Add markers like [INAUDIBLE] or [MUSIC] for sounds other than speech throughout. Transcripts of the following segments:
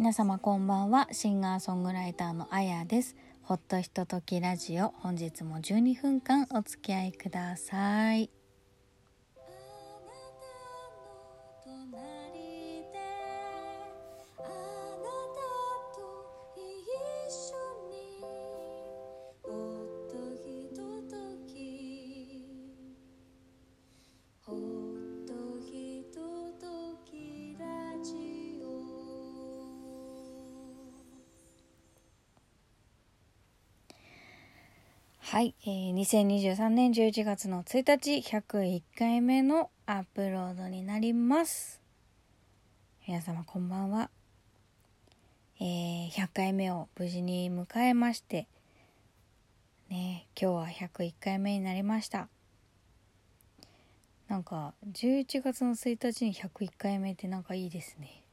皆様こんばんは。シンガーソングライターのあやです。ほっとひとときラジオ。本日も12分間お付き合いください。はい、えー、2023年11月の1日101回目のアップロードになります。皆様こんばんは、えー、100回目を無事に迎えましてね今日は101回目になりました。なんか11月の1日に101回目ってなんかいいですね。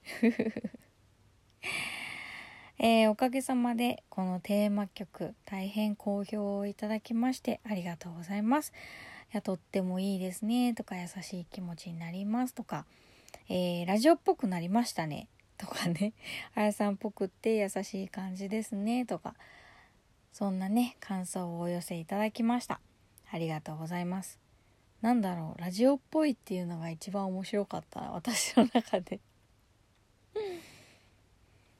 えー、おかげさまでこのテーマ曲大変好評をいただきましてありがとうございます。いやとってもいいですね。とか優しい気持ちになりますとか、えー、ラジオっぽくなりましたね。とかね。あやさんっぽくって優しい感じですね。とか。そんなね感想をお寄せいただきました。ありがとうございます。なんだろう。ラジオっぽいっていうのが一番面白かった。私の中で。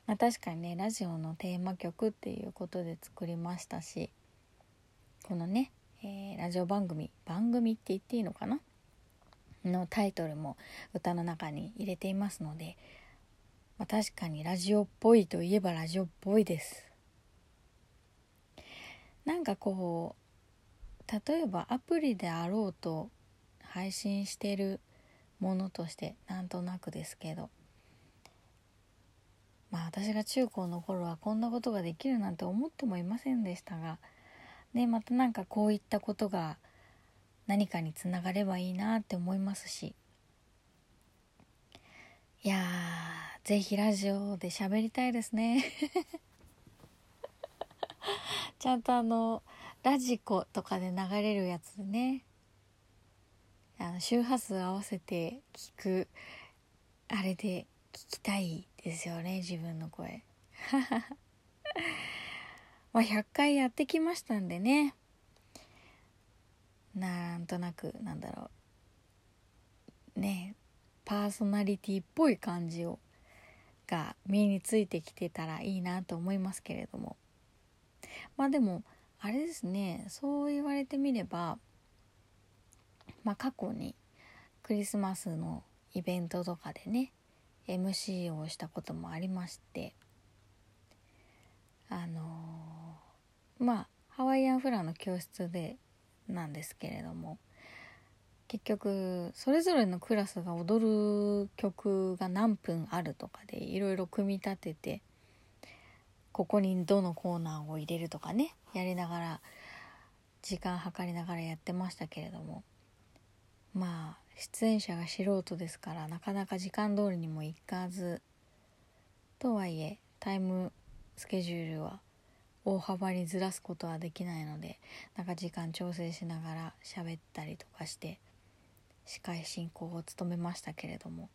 まあ、確かにねラジオのテーマ曲っていうことで作りましたしこのね、えー、ラジオ番組番組って言っていいのかな？のタイトルも歌の中に入れていますので、まあ、確かにラジオっぽいといえばラジオっぽいです。なんかこう例えばアプリであろうと配信してるものとしてなんとなくですけどまあ私が中高の頃はこんなことができるなんて思ってもいませんでしたがねまたなんかこういったことが何かにつながればいいなって思いますし。いやーぜひラジオで喋りたいですね。[LAUGHS] ちゃんとあのラジコとかで流れるやつね。あの周波数合わせて聞くあれで聞きたいですよね自分の声。[LAUGHS] まあ100回やってきましたんでね。なんとなくなんだろう。ねパーソナリティっぽい感じをが身についてきてたらいいなと思いますけれども。まあでもあれですね。そう言われてみればまあ過去にクリスマスのイベントとかでね MC をしたこともありましてあのー、まあハワイアンフラの教室でなんですけれども結局それぞれのクラスが踊る曲が何分あるとかでいろいろ組み立ててここにどのコーナーを入れるとかねやりながら時間計りながらやってましたけれどもまあ出演者が素人ですからなかなか時間通りにもいかず。とはいえタイムスケジュールは大幅にずらすことはできないのでなんか時間調整しながら喋ったりとかして司会進行を務めましたけれども。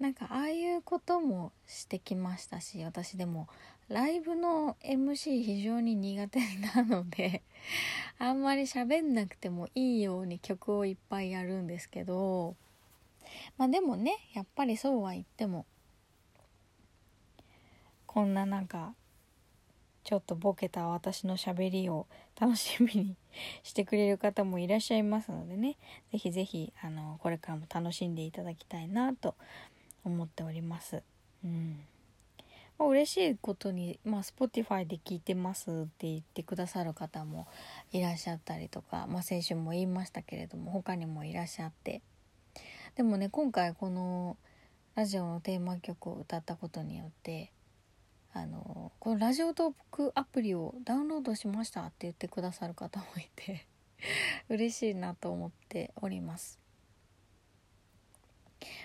なんかああいうこともしてきましたし私でも。ライブの MC 非常に苦手なので [LAUGHS] あんまり喋んなくてもいいように曲をいっぱいやるんですけどまあでもねやっぱりそうは言ってもこんななんかちょっとボケた私のしゃべりを楽しみに [LAUGHS] してくれる方もいらっしゃいますのでね。是非是非これからも楽しんでいただきたいなと思っております。うん。まあ、嬉しいことに、まあ、Spotify で聞いてますって言ってくださる方もいらっしゃったりとか、まあ、先週も言いましたけれども他にもいらっしゃって。でもね今回このラジオのテーマ曲を歌ったことによってあのこのラジオトークアプリをダウンロードしましたって言ってくださる方もいて嬉しいなと思っております。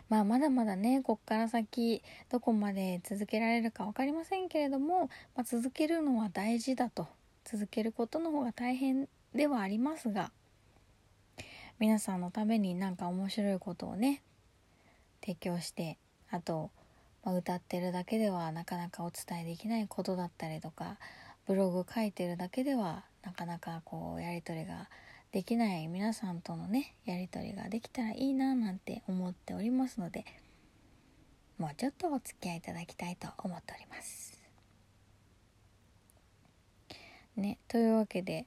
まあまだまだねこっから先どこまで続けられるか分かりませんけれども、まあ、続けるのは大事だと。続けることの方が大変ではありますが皆さんのためになんか面白いことをね提供してあとまあ、歌ってるだけではなかなかお伝えできないことだったりとかブログ書いてるだけではなかなかこうやり取りができない皆さんとのねやり取りができたらいいななんて思っておりますのでもうちょっとお付き合いいただきたいと思っております。ねというわけで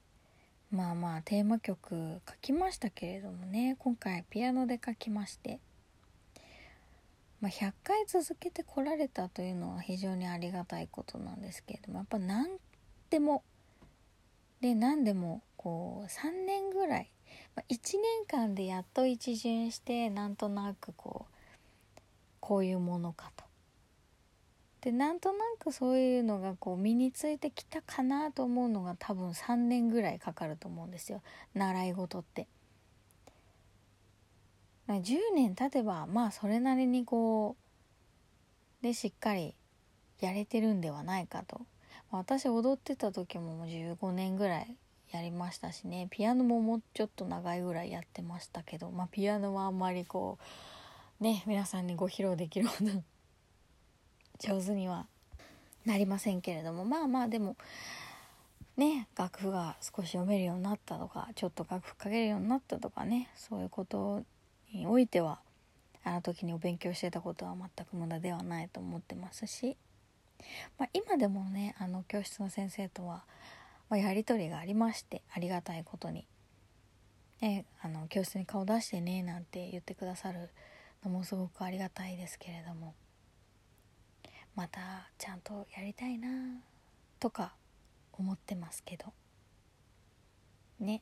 まあまあテーマ曲書きましたけれどもね今回ピアノで書きまして、まあ、100回続けてこられたというのは非常にありがたいことなんですけれどもやっぱ何でもで何でもこう3年ぐらい、ま、1年間でやっと一巡してなんとなくこうこういうものかと。でなんとなくそういうのがこう身についてきたかなと思うのが多分3年ぐらいかかると思うんですよ習い事って。10年経てばまあそれなりにこうでしっかりやれてるんではないかと私踊ってた時ももう15年ぐらいやりましたしね。ピアノももうちょっと長いぐらいやってましたけど。まあピアノはあんまりこうね皆さんにご披露できるほど上手にはなりませんけれども。まあまあでもね楽譜が少し読めるようになったとかちょっと楽譜かけるようになったとかね。そういうことにおいてはあの時にお勉強してたことは全く無駄ではないと思ってますし、まあ、今でもねあの教室の先生とはまあ、やり取りがありましてありがたいことに、ね、あの教室に顔出してねなんて言ってくださるのもすごくありがたいですけれども。またちゃんとやりたいなとか思ってますけど。ね。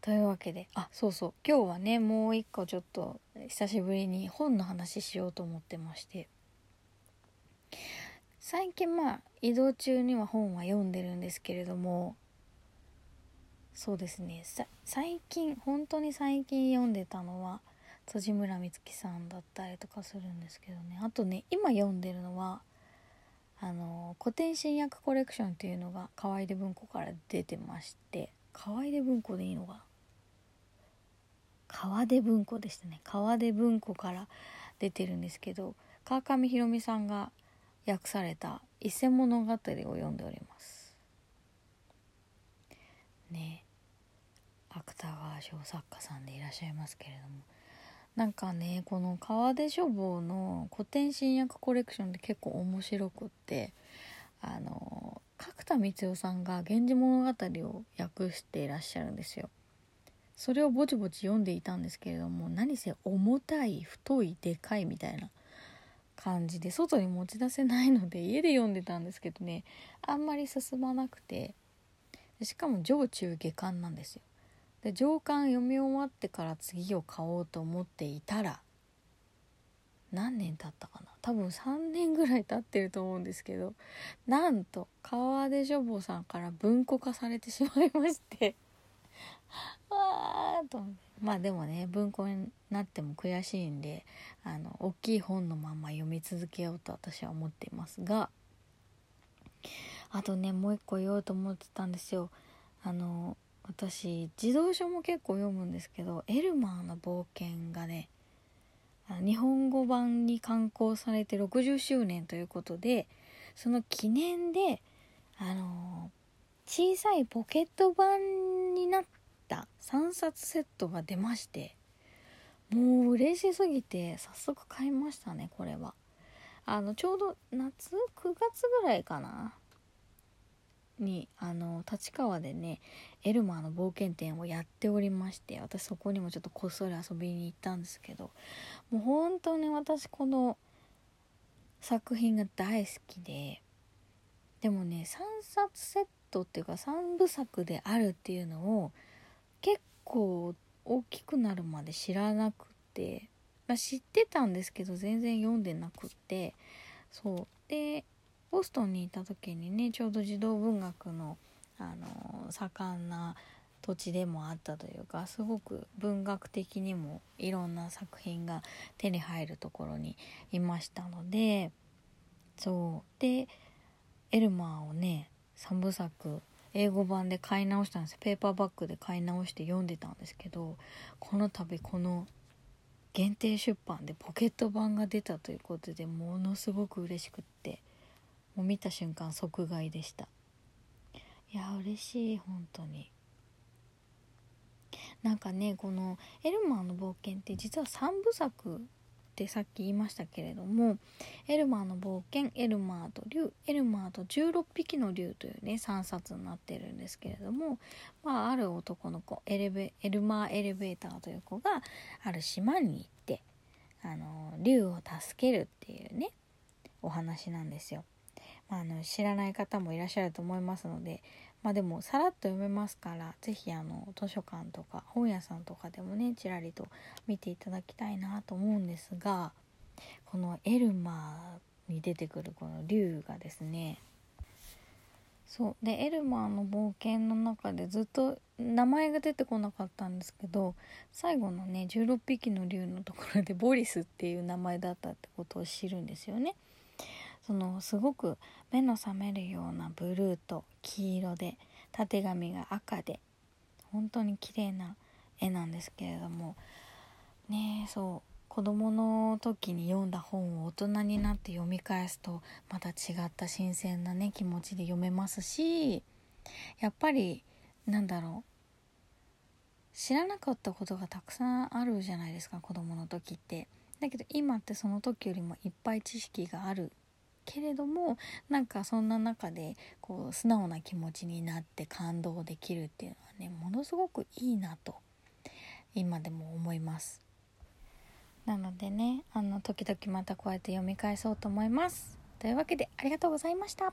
というわけであそうそう。今日はねもう一個ちょっと久しぶりに本の話しようと思ってまして。最近まあ移動中には本は読んでるんですけれどもそうですね。最近本当に最近読んでたのは辻村美月さんだったりとかするんですけどね。あとね今読んでるのはあの古典新訳コレクションっていうのが河合で文庫から出てまして河合で文庫でいいのか？川出文庫でしたね。川出文庫から出てるんですけど川上弘美さんが訳された伊勢物語を読んでおります。ね芥川賞作家さんでいらっしゃいますけれども。なんかねこの川出書房の古典新訳コレクションって結構面白くってあの角田光代さんが「源氏物語」を訳していらっしゃるんですよ。それをぼちぼち読んでいたんですけれども何せ重たい太いでかいみたいな。感じで外に持ち出せないので [LAUGHS] 家で読んでたんですけどねあんまり進まなくてしかも上中下巻なんですよ。で上巻読み終わってから次を買おうと思っていたら何年経ったかな？多分3年ぐらい経ってると思うんですけどなんと川出書房さんから文庫化されてしまいまして。わーと。まあでもね文庫になっても悔しいんであの大きい本のまま読み続けようと私は思っていますがあとねもう一個言おうと思ってたんですよ。あの私児童書も結構読むんですけど「エルマーの冒険」がね日本語版に刊行されて60周年ということでその記念であの小さいポケット版た。3冊セットが出ましてもう嬉しすぎて早速買いましたねこれは。あのちょうど夏9月ぐらいかな？にあの立川でねエルマーの冒険展をやっておりまして私そこにもちょっとこっそり遊びに行ったんですけどもう本当に私この作品が大好きででもね3冊セットっていうか3部作であるっていうのを結構大きくなるまで知らなくて、まあ、知ってたんですけど全然読んでなくてそう。でボストンにいた時にねちょうど児童文学のあの盛んな土地でもあったというかすごく文学的にもいろんな作品が手に入るところにいましたのでそう。でエルマーをね3部作英語版で買い直したんですペーパーバッグで買い直して読んでたんですけどこの度この限定出版でポケット版が出たということでものすごく嬉しくってもう見た瞬間即買いでした。いや嬉しい本当に。なんかねこの「エルマーの冒険」って実は3部作ってさっき言いましたけれども「エルマーの冒険」「エルマーと竜」「エルマーと16匹の竜」というね3冊になってるんですけれども、まあ、ある男の子エレベエルマーエレベーターという子がある島に行ってあの竜を助けるっていうねお話なんですよ。まあ、あの知らない方もいらっしゃると思いますのでまあでもさらっと読めますから是非あの図書館とか本屋さんとかでもねちらりと見ていただきたいなと思うんですがこのエルマーに出てくるこの竜がですねそうでエルマーの冒険の中でずっと名前が出てこなかったんですけど最後のね16匹の竜のところでボリスっていう名前だったってことを知るんですよね。そのすごく目の覚めるようなブルーと黄色でたてがみが赤で本当に綺麗な絵なんですけれどもねそう子供の時に読んだ本を大人になって読み返すとまた違った新鮮なね気持ちで読めますしやっぱりなんだろう知らなかったことがたくさんあるじゃないですか子供の時って。だけど今ってその時よりもいっぱい知識があるけれどもなんかそんな中でこう素直な気持ちになって感動できるっていうのはねものすごくいいなと今でも思います。なのでねあの時々またこうやって読み返そうと思います。というわけでありがとうございました。